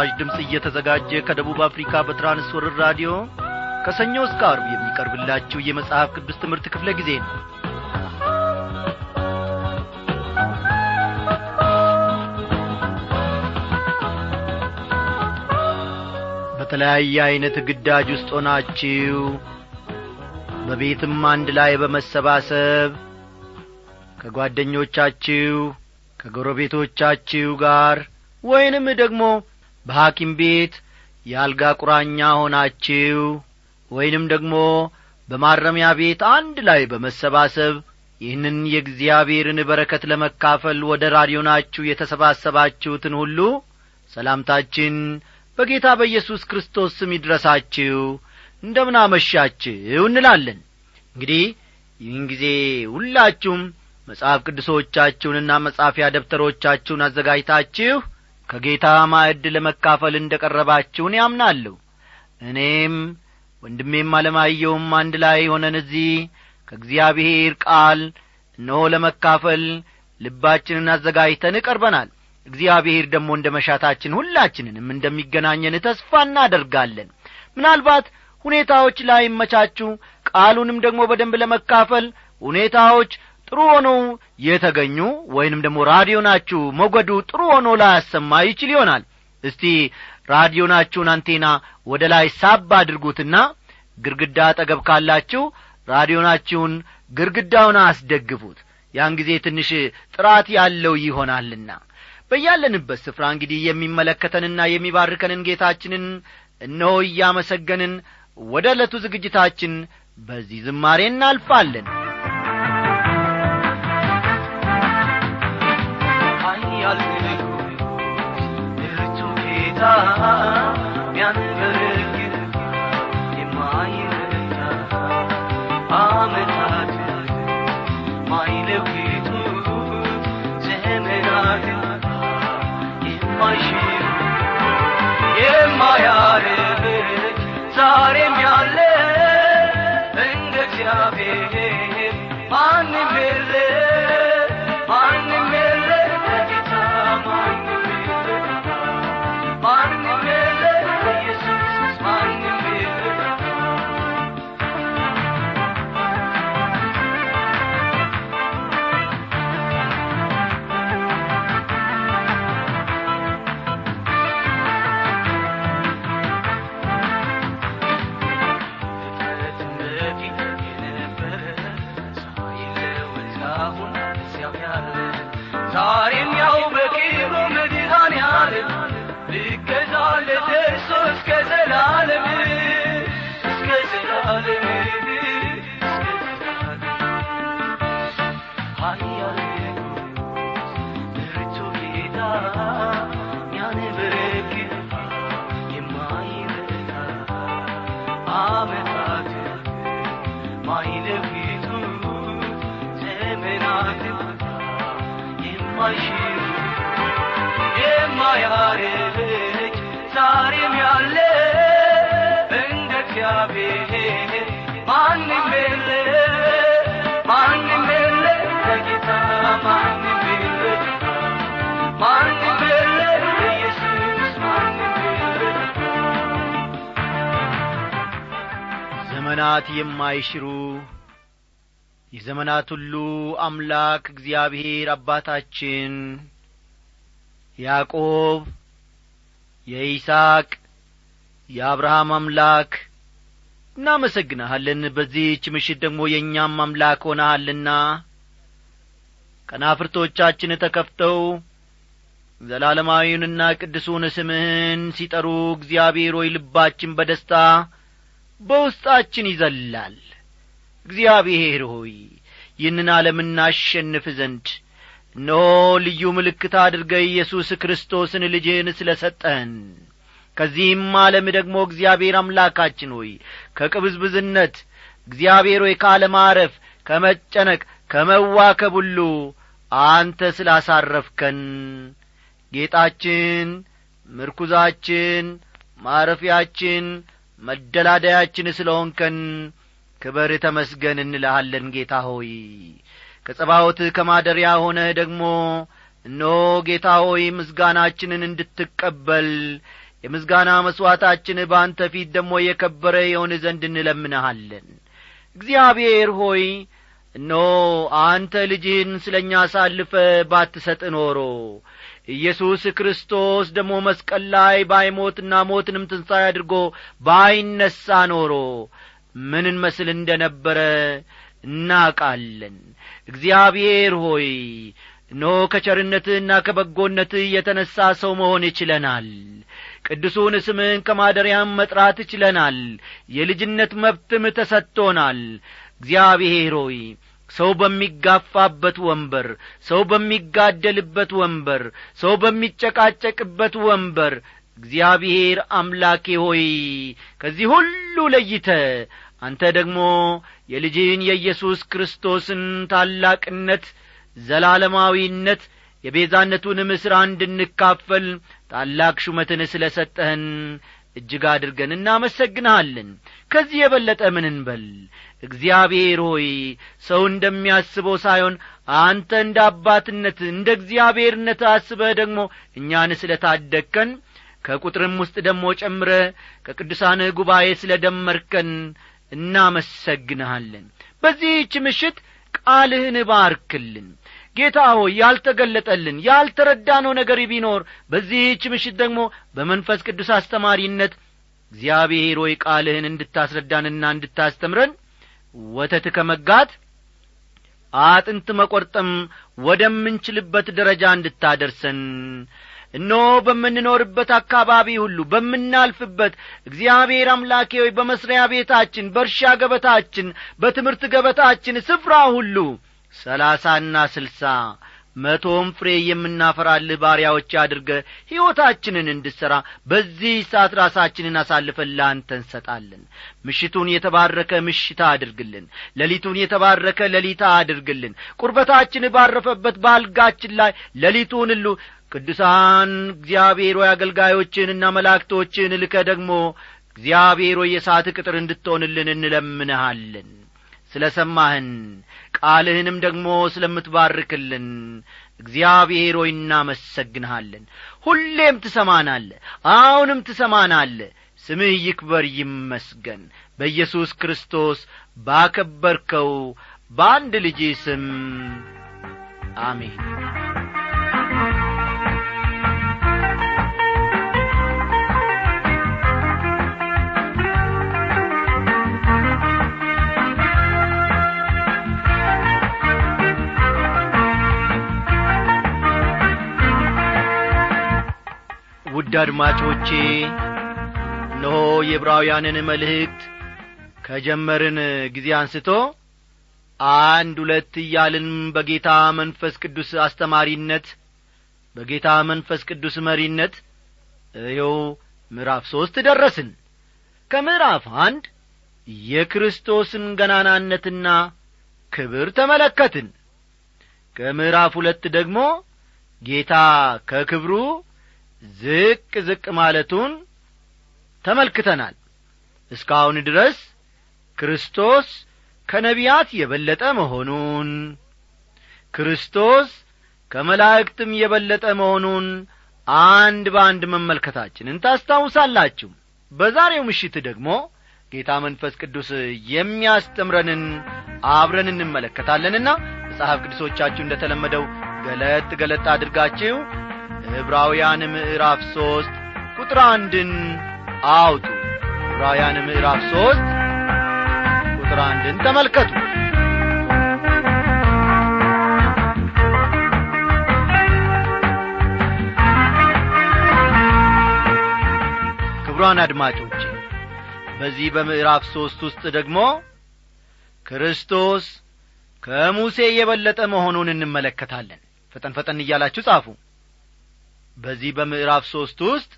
ለምሥራች ድምፅ እየተዘጋጀ ከደቡብ አፍሪካ በትራንስወርር ራዲዮ ከሰኞ እስከ አርብ የሚቀርብላችሁ የመጽሐፍ ቅዱስ ትምህርት ክፍለ ጊዜ ነው። በተለያየ ዐይነት ግዳጅ ውስጥ ሆናችሁ በቤትም አንድ ላይ በመሰባሰብ ከጓደኞቻችሁ ከጎረቤቶቻችሁ ጋር ወይንም ደግሞ በሐኪም ቤት የአልጋ ቁራኛ ሆናችሁ ወይንም ደግሞ በማረሚያ ቤት አንድ ላይ በመሰባሰብ ይህንን የእግዚአብሔርን በረከት ለመካፈል ወደ ራዲዮናችሁ የተሰባሰባችሁትን ሁሉ ሰላምታችን በጌታ በኢየሱስ ክርስቶስ ስም ይድረሳችሁ። እንደምን አመሻችሁ እንላለን። እንግዲህ ይህን ጊዜ ሁላችሁም መጽሐፍ ቅዱሶቻችሁንና መጻፊያ ደብተሮቻችሁን አዘጋጅታችሁ ከጌታ ማዕድ ለመካፈል እንደ ቀረባችሁን ያምናለሁ እኔም ወንድሜም አለማየውም አንድ ላይ ሆነን እዚህ ከእግዚአብሔር ቃል እነሆ ለመካፈል ልባችንን አዘጋጅተን ቀርበናል። እግዚአብሔር ደግሞ እንደ መሻታችን ሁላችንንም እንደሚገናኘን ተስፋ እናደርጋለን። ምናልባት ሁኔታዎች ላይ መቻችሁ ቃሉንም ደግሞ በደንብ ለመካፈል ሁኔታዎች ጥሩ ሆኖ የተገኙ ወይንም ደግሞ ራዲዮናችሁ ሞገዱ ጥሩ ሆኖ ላያሰማ ይችል ይሆናል። እስቲ ራዲዮናችሁን አንቴና ወደ ላይ ሳብ አድርጉትና ግርግዳ አጠገብ ካላችሁ ራዲዮናችሁን ግርግዳውን አስደግፉት። ያን ጊዜ ትንሽ ጥራት ያለው ይሆናልና በያለንበት ስፍራ እንግዲህ የሚመለከተንና የሚባርከንን ጌታችንን እነሆ እያመሰገንን ወደ ዕለቱ ዝግጅታችን በዚህ ዝማሬ እናልፋለን ጌታ ዘመናት የማይሽሩ የዘመናት ሁሉ አምላክ እግዚአብሔር አባታችን ያዕቆብ የይስሐቅ የአብርሃም አምላክ። እናመሰግንሃለን። በዚህች ምሽት ደግሞ የእኛም አምላክ ሆነሃልና ከናፍርቶቻችን ተከፍተው ዘላለማዊውንና ቅዱሱን ስምህን ሲጠሩ እግዚአብሔር ሆይ ልባችን በደስታ በውስጣችን ይዘላል። እግዚአብሔር ሆይ ይህንን ዓለም እናሸንፍ ዘንድ እነሆ ልዩ ምልክት አድርገ ኢየሱስ ክርስቶስን ልጅህን ስለ ሰጠህን ከዚህም ዓለም ደግሞ እግዚአብሔር አምላካችን ሆይ ከቅብዝብዝነት እግዚአብሔር ሆይ ካለማረፍ ከመጨነቅ ከመዋከብ ሁሉ አንተ ስላሳረፍከን። ጌጣችን ምርኩዛችን ማረፊያችን መደላደያችን ስለ ሆንከን ክበር ተመስገን እንልሃለን ጌታ ሆይ። ከጸባዖት ከማደሪያ ሆነህ ደግሞ እነሆ ጌታ ሆይ ምስጋናችንን እንድትቀበል የምስጋና መሥዋዕታችን በአንተ ፊት ደግሞ የከበረ የሆን ዘንድ እንለምንሃለን። እግዚአብሔር ሆይ እነሆ አንተ ልጅህን ስለ እኛ አሳልፈ ባትሰጥ ኖሮ ኢየሱስ ክርስቶስ ደግሞ መስቀል ላይ ባይሞትና ሞትንም ትንሣኤ አድርጎ ባይነሣ ኖሮ ምን እንመስል እንደ ነበረ እናቃለን እግዚአብሔር ሆይ እነሆ ከቸርነትህና ከበጎነትህ የተነሣ ሰው መሆን ይችለናል። ቅዱሱን ስምህን ከማደሪያም መጥራት ይችለናል። የልጅነት መብትም ተሰጥቶናል። እግዚአብሔር ሆይ ሰው በሚጋፋበት ወንበር ሰው በሚጋደልበት ወንበር ሰው በሚጨቃጨቅበት ወንበር እግዚአብሔር አምላኬ ሆይ ከዚህ ሁሉ ለይተ። አንተ ደግሞ የልጅህን የኢየሱስ ክርስቶስን ታላቅነት ዘላለማዊነት የቤዛነቱንም ሥራ እንድንካፈል ታላቅ ሹመትን ስለ ሰጠህን እጅግ አድርገን እናመሰግንሃለን። ከዚህ የበለጠ ምን እንበል እግዚአብሔር ሆይ ሰው እንደሚያስበው ሳይሆን አንተ እንደ አባትነት እንደ እግዚአብሔርነት አስበህ ደግሞ እኛን ስለ ታደግከን ከቁጥርም ውስጥ ደግሞ ጨምረ ከቅዱሳን ጉባኤ ስለ ደመርከን እናመሰግንሃለን። በዚህች ምሽት ቃልህን ባርክልን። ጌታ ሆይ ያልተገለጠልን ያልተረዳነው ነገር ቢኖር በዚህች ምሽት ደግሞ በመንፈስ ቅዱስ አስተማሪነት እግዚአብሔር ሆይ ቃልህን እንድታስረዳንና እንድታስተምረን ወተት ከመጋት አጥንት መቈርጠም ወደምንችልበት ደረጃ እንድታደርሰን። እነሆ በምንኖርበት አካባቢ ሁሉ በምናልፍበት እግዚአብሔር አምላኬ ሆይ በመስሪያ ቤታችን በእርሻ ገበታችን በትምህርት ገበታችን ስፍራ ሁሉ ሰላሳና ስልሳ መቶም ፍሬ የምናፈራልህ ባሪያዎች አድርገ ሕይወታችንን እንድሠራ በዚህ ሰዓት ራሳችንን አሳልፈን ለአንተ እንሰጣለን። ምሽቱን የተባረከ ምሽታ አድርግልን። ሌሊቱን የተባረከ ሌሊታ አድርግልን። ቁርበታችን ባረፈበት ባልጋችን ላይ ሌሊቱን ሁሉ ቅዱሳን እግዚአብሔር ሆይ አገልጋዮችንና መላእክቶችን ልከ ደግሞ እግዚአብሔር ሆይ ቅጥር እንድትሆንልን እንለምንሃለን። ስለ ሰማህን ቃልህንም ደግሞ ስለምትባርክልን እግዚአብሔር ሆይ እናመሰግንሃለን። ሁሌም ትሰማናለ አሁንም ትሰማናለ ስምህ ይክበር ይመስገን። በኢየሱስ ክርስቶስ ባከበርከው በአንድ ልጅ ስም አሜን ውድ አድማጮቼ እነሆ የዕብራውያንን መልእክት ከጀመርን ጊዜ አንስቶ አንድ ሁለት እያልን በጌታ መንፈስ ቅዱስ አስተማሪነት በጌታ መንፈስ ቅዱስ መሪነት ይኸው ምዕራፍ ሦስት ደረስን። ከምዕራፍ አንድ የክርስቶስን ገናናነትና ክብር ተመለከትን። ከምዕራፍ ሁለት ደግሞ ጌታ ከክብሩ ዝቅ ዝቅ ማለቱን ተመልክተናል። እስካሁን ድረስ ክርስቶስ ከነቢያት የበለጠ መሆኑን ክርስቶስ ከመላእክትም የበለጠ መሆኑን አንድ በአንድ መመልከታችንን ታስታውሳላችሁ። በዛሬው ምሽት ደግሞ ጌታ መንፈስ ቅዱስ የሚያስተምረንን አብረን እንመለከታለንና መጽሐፍ ቅዱሶቻችሁ እንደ ተለመደው ገለጥ ገለጥ አድርጋችሁ ዕብራውያን ምዕራፍ ሦስት ቁጥር አንድን አውጡ። ዕብራውያን ምዕራፍ ሦስት ቁጥር አንድን ተመልከቱ። ክቡራን አድማጮች በዚህ በምዕራፍ ሦስት ውስጥ ደግሞ ክርስቶስ ከሙሴ የበለጠ መሆኑን እንመለከታለን። ፈጠን ፈጠን እያላችሁ ጻፉ በዚህ በምዕራፍ ሦስት ውስጥ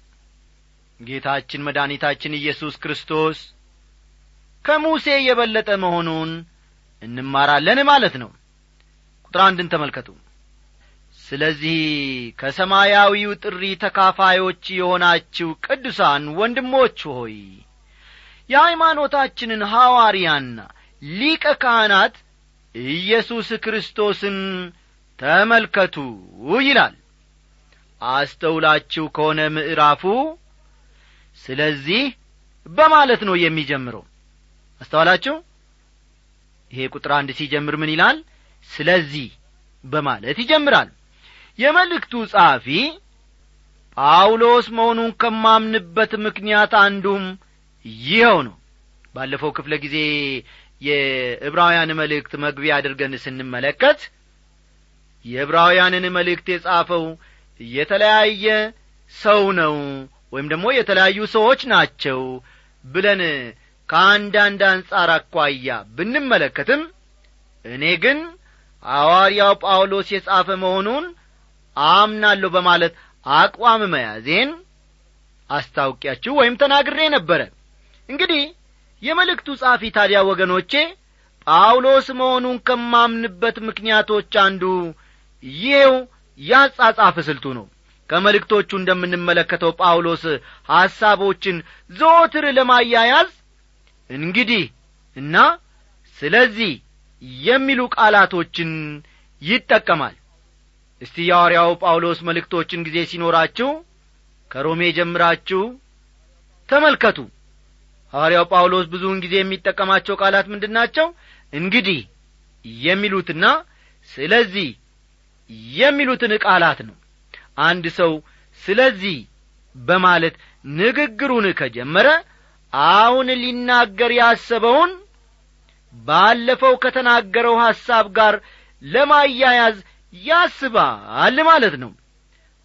ጌታችን መድኃኒታችን ኢየሱስ ክርስቶስ ከሙሴ የበለጠ መሆኑን እንማራለን ማለት ነው። ቁጥር አንድን ተመልከቱ። ስለዚህ ከሰማያዊው ጥሪ ተካፋዮች የሆናችሁ ቅዱሳን ወንድሞች ሆይ የሃይማኖታችንን ሐዋርያና ሊቀ ካህናት ኢየሱስ ክርስቶስን ተመልከቱ ይላል አስተውላችሁ ከሆነ ምዕራፉ ስለዚህ በማለት ነው የሚጀምረው። አስተዋላችሁ? ይሄ ቁጥር አንድ ሲጀምር ምን ይላል? ስለዚህ በማለት ይጀምራል። የመልእክቱ ጸሐፊ ጳውሎስ መሆኑን ከማምንበት ምክንያት አንዱም ይኸው ነው። ባለፈው ክፍለ ጊዜ የዕብራውያን መልእክት መግቢያ አድርገን ስንመለከት የዕብራውያንን መልእክት የጻፈው የተለያየ ሰው ነው ወይም ደግሞ የተለያዩ ሰዎች ናቸው ብለን ከአንዳንድ አንጻር አኳያ ብንመለከትም እኔ ግን ሐዋርያው ጳውሎስ የጻፈ መሆኑን አምናለሁ በማለት አቋም መያዜን አስታውቂያችሁ ወይም ተናግሬ ነበረ። እንግዲህ የመልእክቱ ጻፊ ታዲያ ወገኖቼ ጳውሎስ መሆኑን ከማምንበት ምክንያቶች አንዱ ይሄው ያጻጻፍ ስልቱ ነው። ከመልእክቶቹ እንደምንመለከተው ጳውሎስ ሐሳቦችን ዘወትር ለማያያዝ እንግዲህ እና ስለዚህ የሚሉ ቃላቶችን ይጠቀማል። እስቲ የሐዋርያው ጳውሎስ መልእክቶችን ጊዜ ሲኖራችሁ ከሮሜ ጀምራችሁ ተመልከቱ። ሐዋርያው ጳውሎስ ብዙውን ጊዜ የሚጠቀማቸው ቃላት ምንድን ናቸው? እንግዲህ የሚሉትና ስለዚህ የሚሉትን ቃላት ነው። አንድ ሰው ስለዚህ በማለት ንግግሩን ከጀመረ አሁን ሊናገር ያሰበውን ባለፈው ከተናገረው ሐሳብ ጋር ለማያያዝ ያስባል ማለት ነው።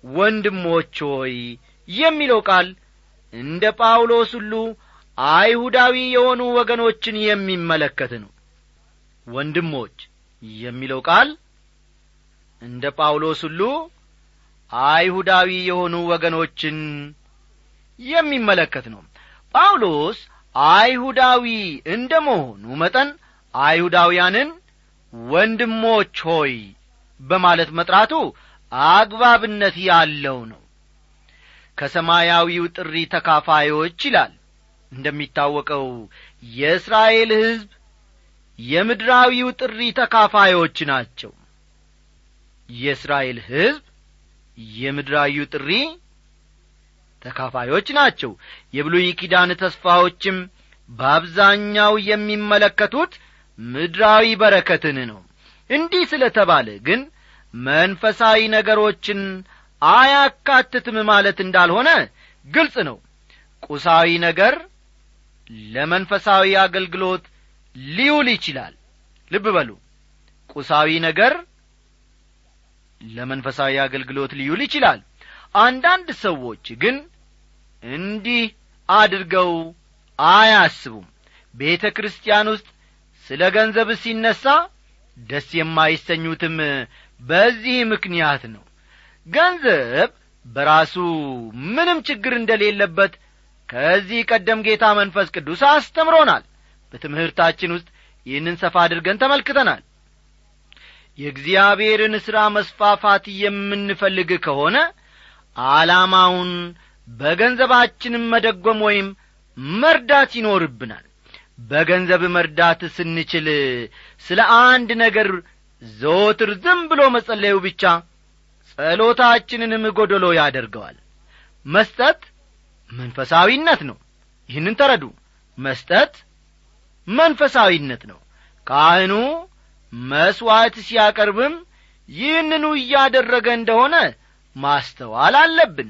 ወንድሞች ሆይ የሚለው ቃል እንደ ጳውሎስ ሁሉ አይሁዳዊ የሆኑ ወገኖችን የሚመለከት ነው። ወንድሞች የሚለው ቃል እንደ ጳውሎስ ሁሉ አይሁዳዊ የሆኑ ወገኖችን የሚመለከት ነው። ጳውሎስ አይሁዳዊ እንደ መሆኑ መጠን አይሁዳውያንን ወንድሞች ሆይ በማለት መጥራቱ አግባብነት ያለው ነው። ከሰማያዊው ጥሪ ተካፋዮች ይላል። እንደሚታወቀው የእስራኤል ሕዝብ የምድራዊው ጥሪ ተካፋዮች ናቸው የእስራኤል ሕዝብ የምድራዊው ጥሪ ተካፋዮች ናቸው። የብሉይ ኪዳን ተስፋዎችም በአብዛኛው የሚመለከቱት ምድራዊ በረከትን ነው። እንዲህ ስለ ተባለ ግን መንፈሳዊ ነገሮችን አያካትትም ማለት እንዳልሆነ ግልጽ ነው። ቁሳዊ ነገር ለመንፈሳዊ አገልግሎት ሊውል ይችላል። ልብ በሉ። ቁሳዊ ነገር ለመንፈሳዊ አገልግሎት ሊውል ይችላል። አንዳንድ ሰዎች ግን እንዲህ አድርገው አያስቡም። ቤተ ክርስቲያን ውስጥ ስለ ገንዘብ ሲነሣ ደስ የማይሰኙትም በዚህ ምክንያት ነው። ገንዘብ በራሱ ምንም ችግር እንደሌለበት ከዚህ ቀደም ጌታ መንፈስ ቅዱስ አስተምሮናል። በትምህርታችን ውስጥ ይህንን ሰፋ አድርገን ተመልክተናል የእግዚአብሔርን ሥራ መስፋፋት የምንፈልግ ከሆነ ዓላማውን በገንዘባችንም መደጐም ወይም መርዳት ይኖርብናል። በገንዘብ መርዳት ስንችል ስለ አንድ ነገር ዘወትር ዝም ብሎ መጸለዩ ብቻ ጸሎታችንንም ጐደሎ ያደርገዋል። መስጠት መንፈሳዊነት ነው። ይህንን ተረዱ። መስጠት መንፈሳዊነት ነው። ካህኑ መሥዋዕት ሲያቀርብም ይህንኑ እያደረገ እንደሆነ ማስተዋል አለብን።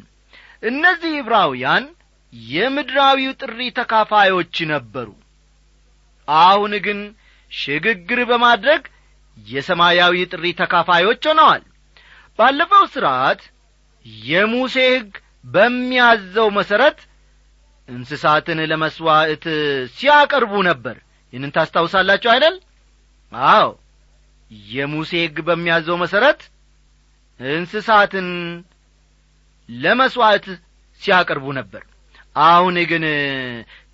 እነዚህ ዕብራውያን የምድራዊው ጥሪ ተካፋዮች ነበሩ። አሁን ግን ሽግግር በማድረግ የሰማያዊ ጥሪ ተካፋዮች ሆነዋል። ባለፈው ሥርዓት የሙሴ ሕግ በሚያዘው መሠረት እንስሳትን ለመሥዋዕት ሲያቀርቡ ነበር። ይህንን ታስታውሳላችሁ አይደል? አዎ የሙሴ ሕግ በሚያዘው መሠረት እንስሳትን ለመሥዋዕት ሲያቀርቡ ነበር። አሁን ግን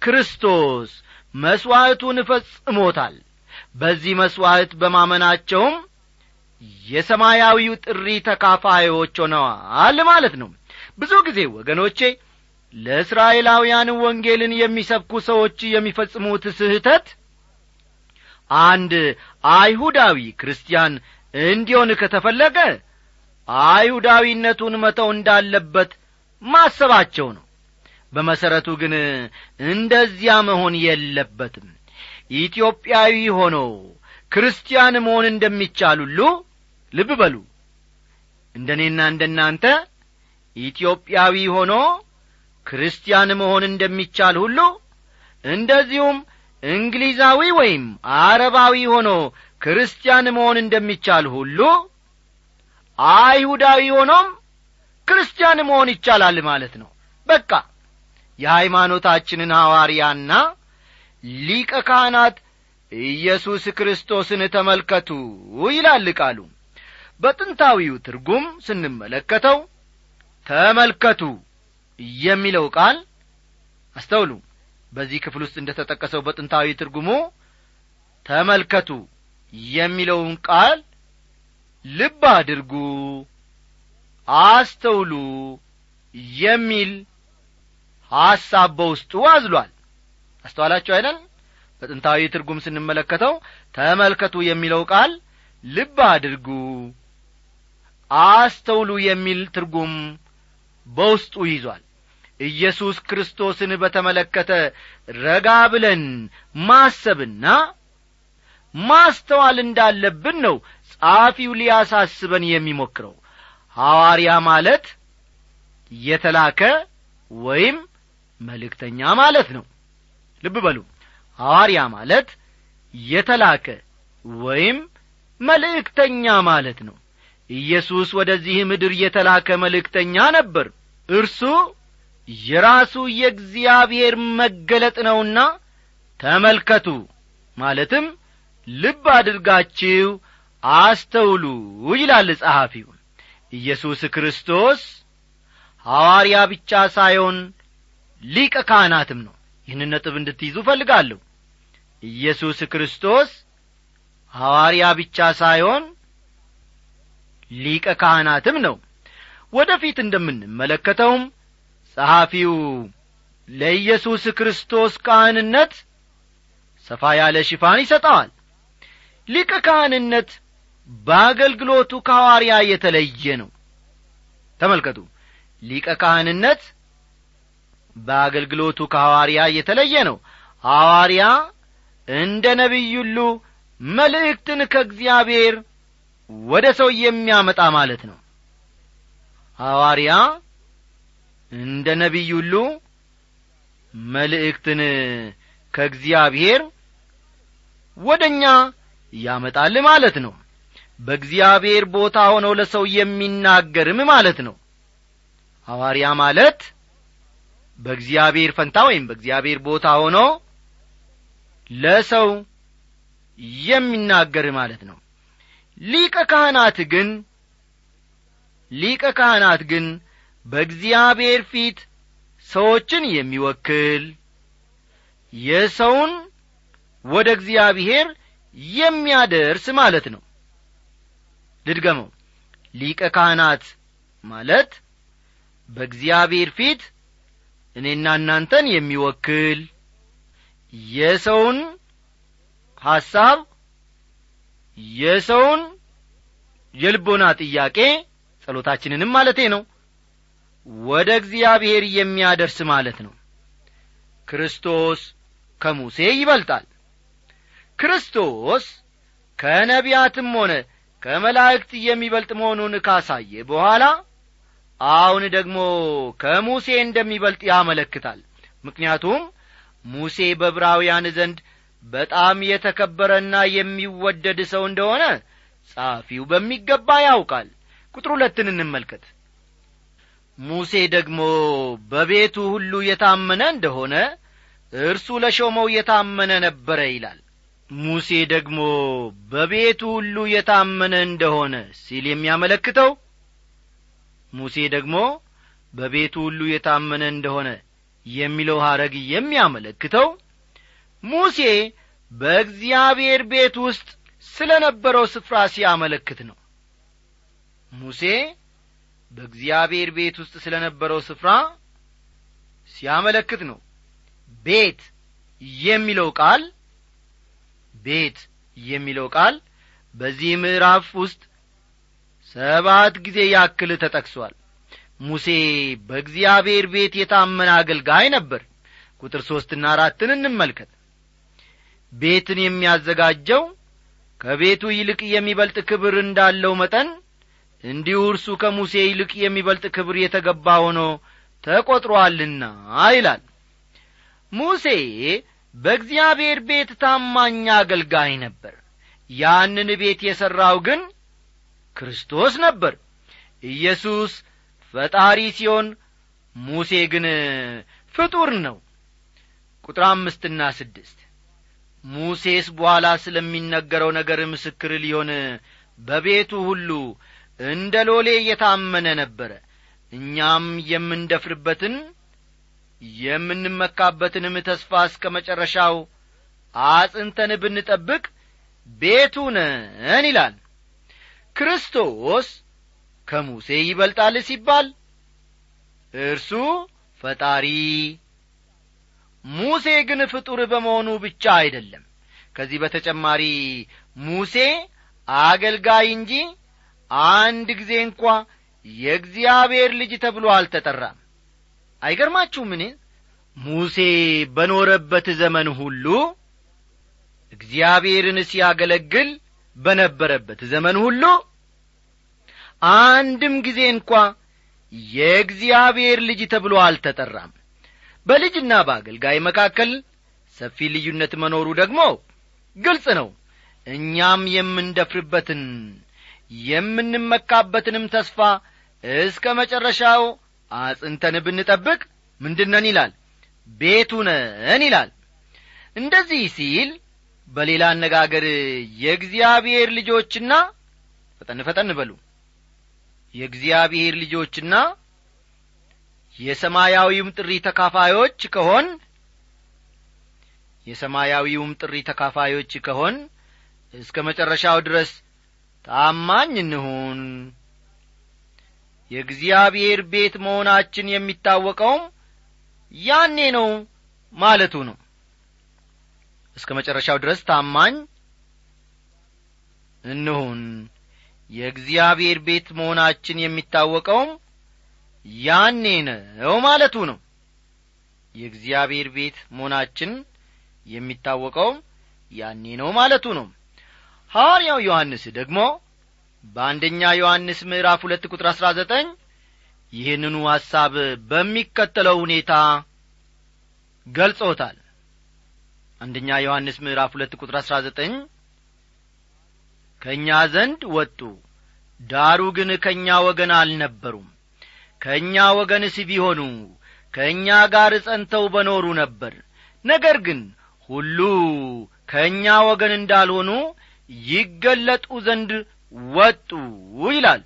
ክርስቶስ መሥዋዕቱን ፈጽሞታል። በዚህ መሥዋዕት በማመናቸውም የሰማያዊው ጥሪ ተካፋዮች ሆነዋል ማለት ነው። ብዙ ጊዜ ወገኖቼ ለእስራኤላውያን ወንጌልን የሚሰብኩ ሰዎች የሚፈጽሙት ስህተት አንድ አይሁዳዊ ክርስቲያን እንዲሆን ከተፈለገ አይሁዳዊነቱን መተው እንዳለበት ማሰባቸው ነው። በመሠረቱ ግን እንደዚያ መሆን የለበትም። ኢትዮጵያዊ ሆኖ ክርስቲያን መሆን እንደሚቻል ሁሉ ልብ በሉ። እንደ እኔና እንደ እናንተ ኢትዮጵያዊ ሆኖ ክርስቲያን መሆን እንደሚቻል ሁሉ እንደዚሁም እንግሊዛዊ ወይም አረባዊ ሆኖ ክርስቲያን መሆን እንደሚቻል ሁሉ አይሁዳዊ ሆኖም ክርስቲያን መሆን ይቻላል ማለት ነው። በቃ የሃይማኖታችንን ሐዋርያና ሊቀ ካህናት ኢየሱስ ክርስቶስን ተመልከቱ ይላል ቃሉ። በጥንታዊው ትርጉም ስንመለከተው ተመልከቱ የሚለው ቃል አስተውሉ በዚህ ክፍል ውስጥ እንደ ተጠቀሰው በጥንታዊ ትርጉሙ ተመልከቱ የሚለውን ቃል ልብ አድርጉ አስተውሉ የሚል ሐሳብ በውስጡ አዝሏል። አስተዋላችሁ አይደል? በጥንታዊ ትርጉም ስንመለከተው ተመልከቱ የሚለው ቃል ልብ አድርጉ አስተውሉ የሚል ትርጉም በውስጡ ይዟል ኢየሱስ ክርስቶስን በተመለከተ ረጋ ብለን ማሰብና ማስተዋል እንዳለብን ነው ጸሐፊው ሊያሳስበን የሚሞክረው። ሐዋርያ ማለት የተላከ ወይም መልእክተኛ ማለት ነው። ልብ በሉ። ሐዋርያ ማለት የተላከ ወይም መልእክተኛ ማለት ነው። ኢየሱስ ወደዚህ ምድር የተላከ መልእክተኛ ነበር። እርሱ የራሱ የእግዚአብሔር መገለጥ ነውና ተመልከቱ። ማለትም ልብ አድርጋችሁ አስተውሉ ይላል ጸሐፊው። ኢየሱስ ክርስቶስ ሐዋርያ ብቻ ሳይሆን ሊቀ ካህናትም ነው። ይህን ነጥብ እንድትይዙ እፈልጋለሁ። ኢየሱስ ክርስቶስ ሐዋርያ ብቻ ሳይሆን ሊቀ ካህናትም ነው። ወደ ፊት እንደምንመለከተውም ጸሐፊው ለኢየሱስ ክርስቶስ ካህንነት ሰፋ ያለ ሽፋን ይሰጠዋል። ሊቀ ካህንነት በአገልግሎቱ ከሐዋርያ የተለየ ነው። ተመልከቱ። ሊቀ ካህንነት በአገልግሎቱ ከሐዋርያ የተለየ ነው። ሐዋርያ እንደ ነቢይ መልእክትን ከእግዚአብሔር ወደ ሰው የሚያመጣ ማለት ነው። ሐዋርያ እንደ ነቢይ ሁሉ መልእክትን ከእግዚአብሔር ወደ እኛ ያመጣል ማለት ነው። በእግዚአብሔር ቦታ ሆነው ለሰው የሚናገርም ማለት ነው። ሐዋርያ ማለት በእግዚአብሔር ፈንታ ወይም በእግዚአብሔር ቦታ ሆኖ ለሰው የሚናገር ማለት ነው። ሊቀ ካህናት ግን ሊቀ ካህናት ግን በእግዚአብሔር ፊት ሰዎችን የሚወክል የሰውን ወደ እግዚአብሔር የሚያደርስ ማለት ነው። ልድገመው። ሊቀ ካህናት ማለት በእግዚአብሔር ፊት እኔና እናንተን የሚወክል የሰውን ሐሳብ የሰውን የልቦና ጥያቄ ጸሎታችንንም ማለቴ ነው ወደ እግዚአብሔር የሚያደርስ ማለት ነው። ክርስቶስ ከሙሴ ይበልጣል። ክርስቶስ ከነቢያትም ሆነ ከመላእክት የሚበልጥ መሆኑን ካሳየ በኋላ አሁን ደግሞ ከሙሴ እንደሚበልጥ ያመለክታል። ምክንያቱም ሙሴ በብራውያን ዘንድ በጣም የተከበረና የሚወደድ ሰው እንደሆነ ጸሐፊው በሚገባ ያውቃል። ቁጥር ሁለትን እንመልከት ሙሴ ደግሞ በቤቱ ሁሉ የታመነ እንደሆነ እርሱ ለሾመው የታመነ ነበረ ይላል። ሙሴ ደግሞ በቤቱ ሁሉ የታመነ እንደሆነ ሲል የሚያመለክተው ሙሴ ደግሞ በቤቱ ሁሉ የታመነ እንደሆነ የሚለው ሐረግ የሚያመለክተው ሙሴ በእግዚአብሔር ቤት ውስጥ ስለ ነበረው ስፍራ ሲያመለክት ነው። ሙሴ በእግዚአብሔር ቤት ውስጥ ስለ ነበረው ስፍራ ሲያመለክት ነው። ቤት የሚለው ቃል ቤት የሚለው ቃል በዚህ ምዕራፍ ውስጥ ሰባት ጊዜ ያክል ተጠቅሷል። ሙሴ በእግዚአብሔር ቤት የታመነ አገልጋይ ነበር። ቁጥር ሦስትና አራትን እንመልከት። ቤትን የሚያዘጋጀው ከቤቱ ይልቅ የሚበልጥ ክብር እንዳለው መጠን እንዲሁ እርሱ ከሙሴ ይልቅ የሚበልጥ ክብር የተገባ ሆኖ ተቈጥሮአልና ይላል። ሙሴ በእግዚአብሔር ቤት ታማኝ አገልጋይ ነበር። ያንን ቤት የሠራው ግን ክርስቶስ ነበር። ኢየሱስ ፈጣሪ ሲሆን ሙሴ ግን ፍጡር ነው። ቁጥር አምስትና ስድስት ሙሴስ በኋላ ስለሚነገረው ነገር ምስክር ሊሆን በቤቱ ሁሉ እንደ ሎሌ እየታመነ ነበረ። እኛም የምንደፍርበትን የምንመካበትንም ተስፋ እስከ መጨረሻው አጽንተን ብንጠብቅ ቤቱ ነን ይላል። ክርስቶስ ከሙሴ ይበልጣል ሲባል እርሱ ፈጣሪ ሙሴ ግን ፍጡር በመሆኑ ብቻ አይደለም። ከዚህ በተጨማሪ ሙሴ አገልጋይ እንጂ አንድ ጊዜ እንኳ የእግዚአብሔር ልጅ ተብሎ አልተጠራም። አይገርማችሁምን? ሙሴ በኖረበት ዘመን ሁሉ እግዚአብሔርን ሲያገለግል በነበረበት ዘመን ሁሉ አንድም ጊዜ እንኳ የእግዚአብሔር ልጅ ተብሎ አልተጠራም። በልጅና በአገልጋይ መካከል ሰፊ ልዩነት መኖሩ ደግሞ ግልጽ ነው። እኛም የምንደፍርበትን የምንመካበትንም ተስፋ እስከ መጨረሻው አጽንተን ብንጠብቅ ምንድነን ይላል? ቤቱ ነን ይላል። እንደዚህ ሲል በሌላ አነጋገር የእግዚአብሔር ልጆችና ፈጠን ፈጠን በሉ። የእግዚአብሔር ልጆችና የሰማያዊውም ጥሪ ተካፋዮች ከሆን የሰማያዊውም ጥሪ ተካፋዮች ከሆን እስከ መጨረሻው ድረስ ታማኝ እንሁን። የእግዚአብሔር ቤት መሆናችን የሚታወቀውም ያኔ ነው ማለቱ ነው። እስከ መጨረሻው ድረስ ታማኝ እንሁን። የእግዚአብሔር ቤት መሆናችን የሚታወቀውም ያኔ ነው ማለቱ ነው። የእግዚአብሔር ቤት መሆናችን የሚታወቀውም ያኔ ነው ማለቱ ነው ሐዋርያው ዮሐንስ ደግሞ በአንደኛ ዮሐንስ ምዕራፍ ሁለት ቁጥር አሥራ ዘጠኝ ይህንኑ ሐሳብ በሚከተለው ሁኔታ ገልጾታል። አንደኛ ዮሐንስ ምዕራፍ ሁለት ቁጥር አሥራ ዘጠኝ ከእኛ ዘንድ ወጡ ዳሩ ግን ከእኛ ወገን አልነበሩም። ከእኛ ወገንስ ቢሆኑ ከእኛ ጋር ጸንተው በኖሩ ነበር። ነገር ግን ሁሉ ከእኛ ወገን እንዳልሆኑ ይገለጡ ዘንድ ወጡ ይላል።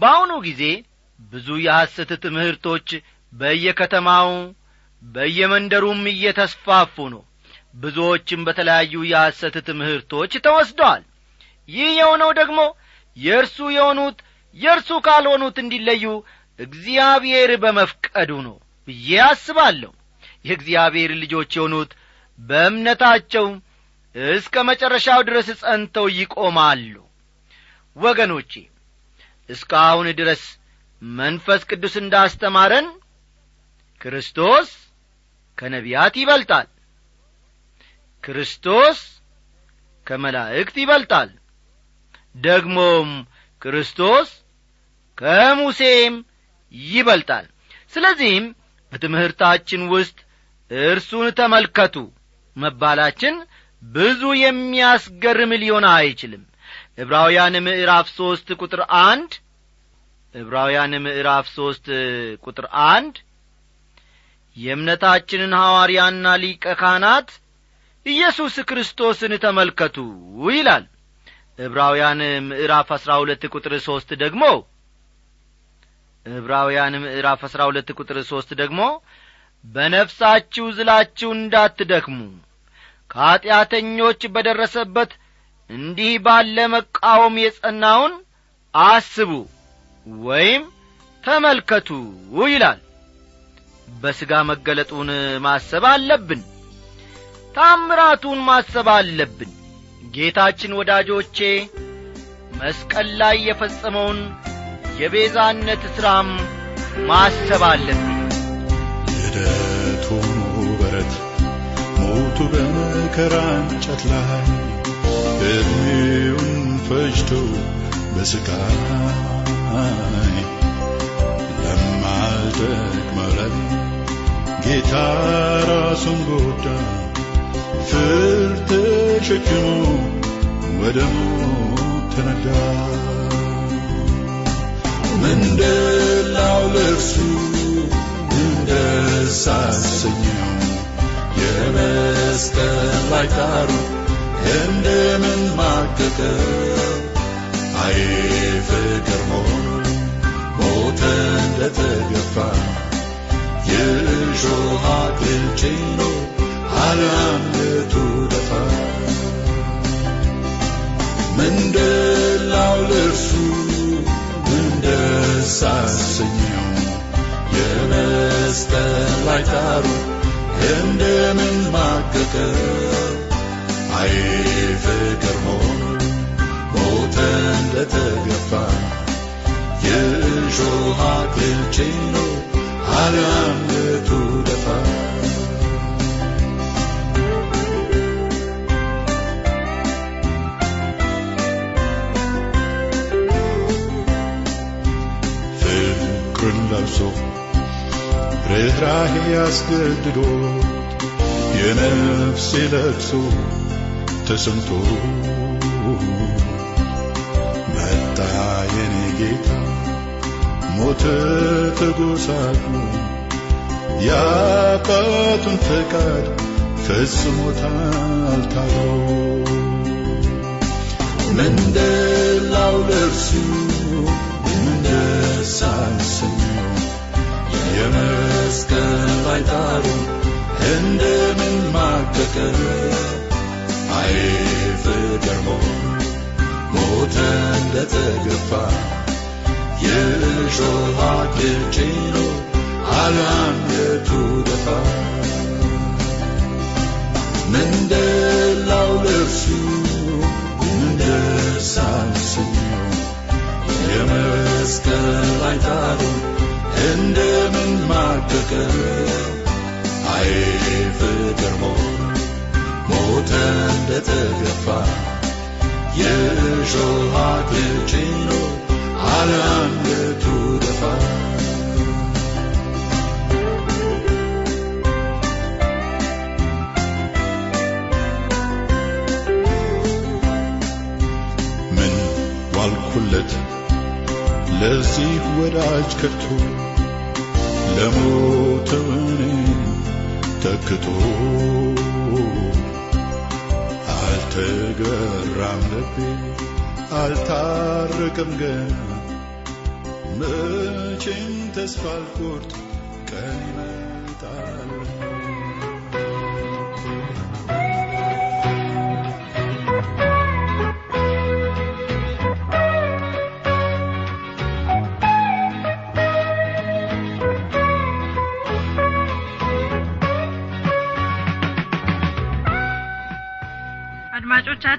በአሁኑ ጊዜ ብዙ የሐሰት ትምህርቶች በየከተማው በየመንደሩም እየተስፋፉ ነው። ብዙዎችም በተለያዩ የሐሰት ትምህርቶች ተወስደዋል። ይህ የሆነው ደግሞ የእርሱ የሆኑት የእርሱ ካልሆኑት እንዲለዩ እግዚአብሔር በመፍቀዱ ነው ብዬ አስባለሁ። የእግዚአብሔር ልጆች የሆኑት በእምነታቸው እስከ መጨረሻው ድረስ ጸንተው ይቆማሉ። ወገኖቼ እስካሁን ድረስ መንፈስ ቅዱስ እንዳስተማረን ክርስቶስ ከነቢያት ይበልጣል። ክርስቶስ ከመላእክት ይበልጣል። ደግሞም ክርስቶስ ከሙሴም ይበልጣል። ስለዚህም በትምህርታችን ውስጥ እርሱን ተመልከቱ መባላችን ብዙ የሚያስገርም ሊሆን አይችልም። ዕብራውያን ምዕራፍ ሦስት ቁጥር አንድ ዕብራውያን ምዕራፍ ሦስት ቁጥር አንድ የእምነታችንን ሐዋርያና ሊቀ ካህናት ኢየሱስ ክርስቶስን ተመልከቱ ይላል። ዕብራውያን ምዕራፍ አሥራ ሁለት ቁጥር ሦስት ደግሞ ዕብራውያን ምዕራፍ አሥራ ሁለት ቁጥር ሦስት ደግሞ በነፍሳችሁ ዝላችሁ እንዳትደክሙ ከኀጢአተኞች በደረሰበት እንዲህ ባለ መቃወም የጸናውን አስቡ ወይም ተመልከቱ ይላል። በሥጋ መገለጡን ማሰብ አለብን ታምራቱን ማሰብ አለብን። ጌታችን ወዳጆቼ መስቀል ላይ የፈጸመውን የቤዛነት ሥራም ማሰብ አለብን። በረት ሞቱ በመከራ እንጨት ላይ። ዕድሜውን ፈጅቶ በስቃይ ለማልደግመው ለኔ ጌታ ራሱን ጎዳ። ፍርድ ተሸክሞ ወደ ሞት ተነዳ። ምንድላው ለእርሱ ደስ የመስቀል ላይ ጣሩ እንደምን ማቀቀ አይ ፍቅር ሆኖ ሞተ እንደተገፋ የእሾህ አክሊል ጭኖ አለአንገቱ ደፋ ምንድላው ለእርሱ ምን ደስ አሰኘው የመስቀል ላይ ጣሩ እንደምን ማቀቀ አይ ፍቅር ሆኖ ሞተ እንደተገፋ የእሾህ አክሊል ጭኖ አለአንገቱ ደፋ ፍቅርን ለብሶ ርኅራሄ ያስገድዶት የነፍሴ ለቅሶ ተሰምቶ መጣ የኔ ጌታ ሞተ ተጎሳቅሎ የአባቱን ፈቃድ ፈጽሞታል ታግሎ ምንደላው ለእርሱ ምንደስ አሰኘው ማቀቀ አይ ፍቅር ሞተ እንደተገፋ የእሾህ አክሊል ጭኖ አለአንገቱ ደፋ። ምንደላው ለእርሱ አሰኘው የመስቀል ላይ ጣሩ እንደምን ማቀቀ አይ ፍቅር ሞተ እንደተገፋ የእሾህ ጭኖ አለአንገቱ ደፋ ምን ዋልኩለት ለዚህ ወዳጅ ከቶ ለሞተው እኔን ተክቶ አልተገራም ልቤ አልታረቀም ገና መቼም ተስፋ አልቆርጥ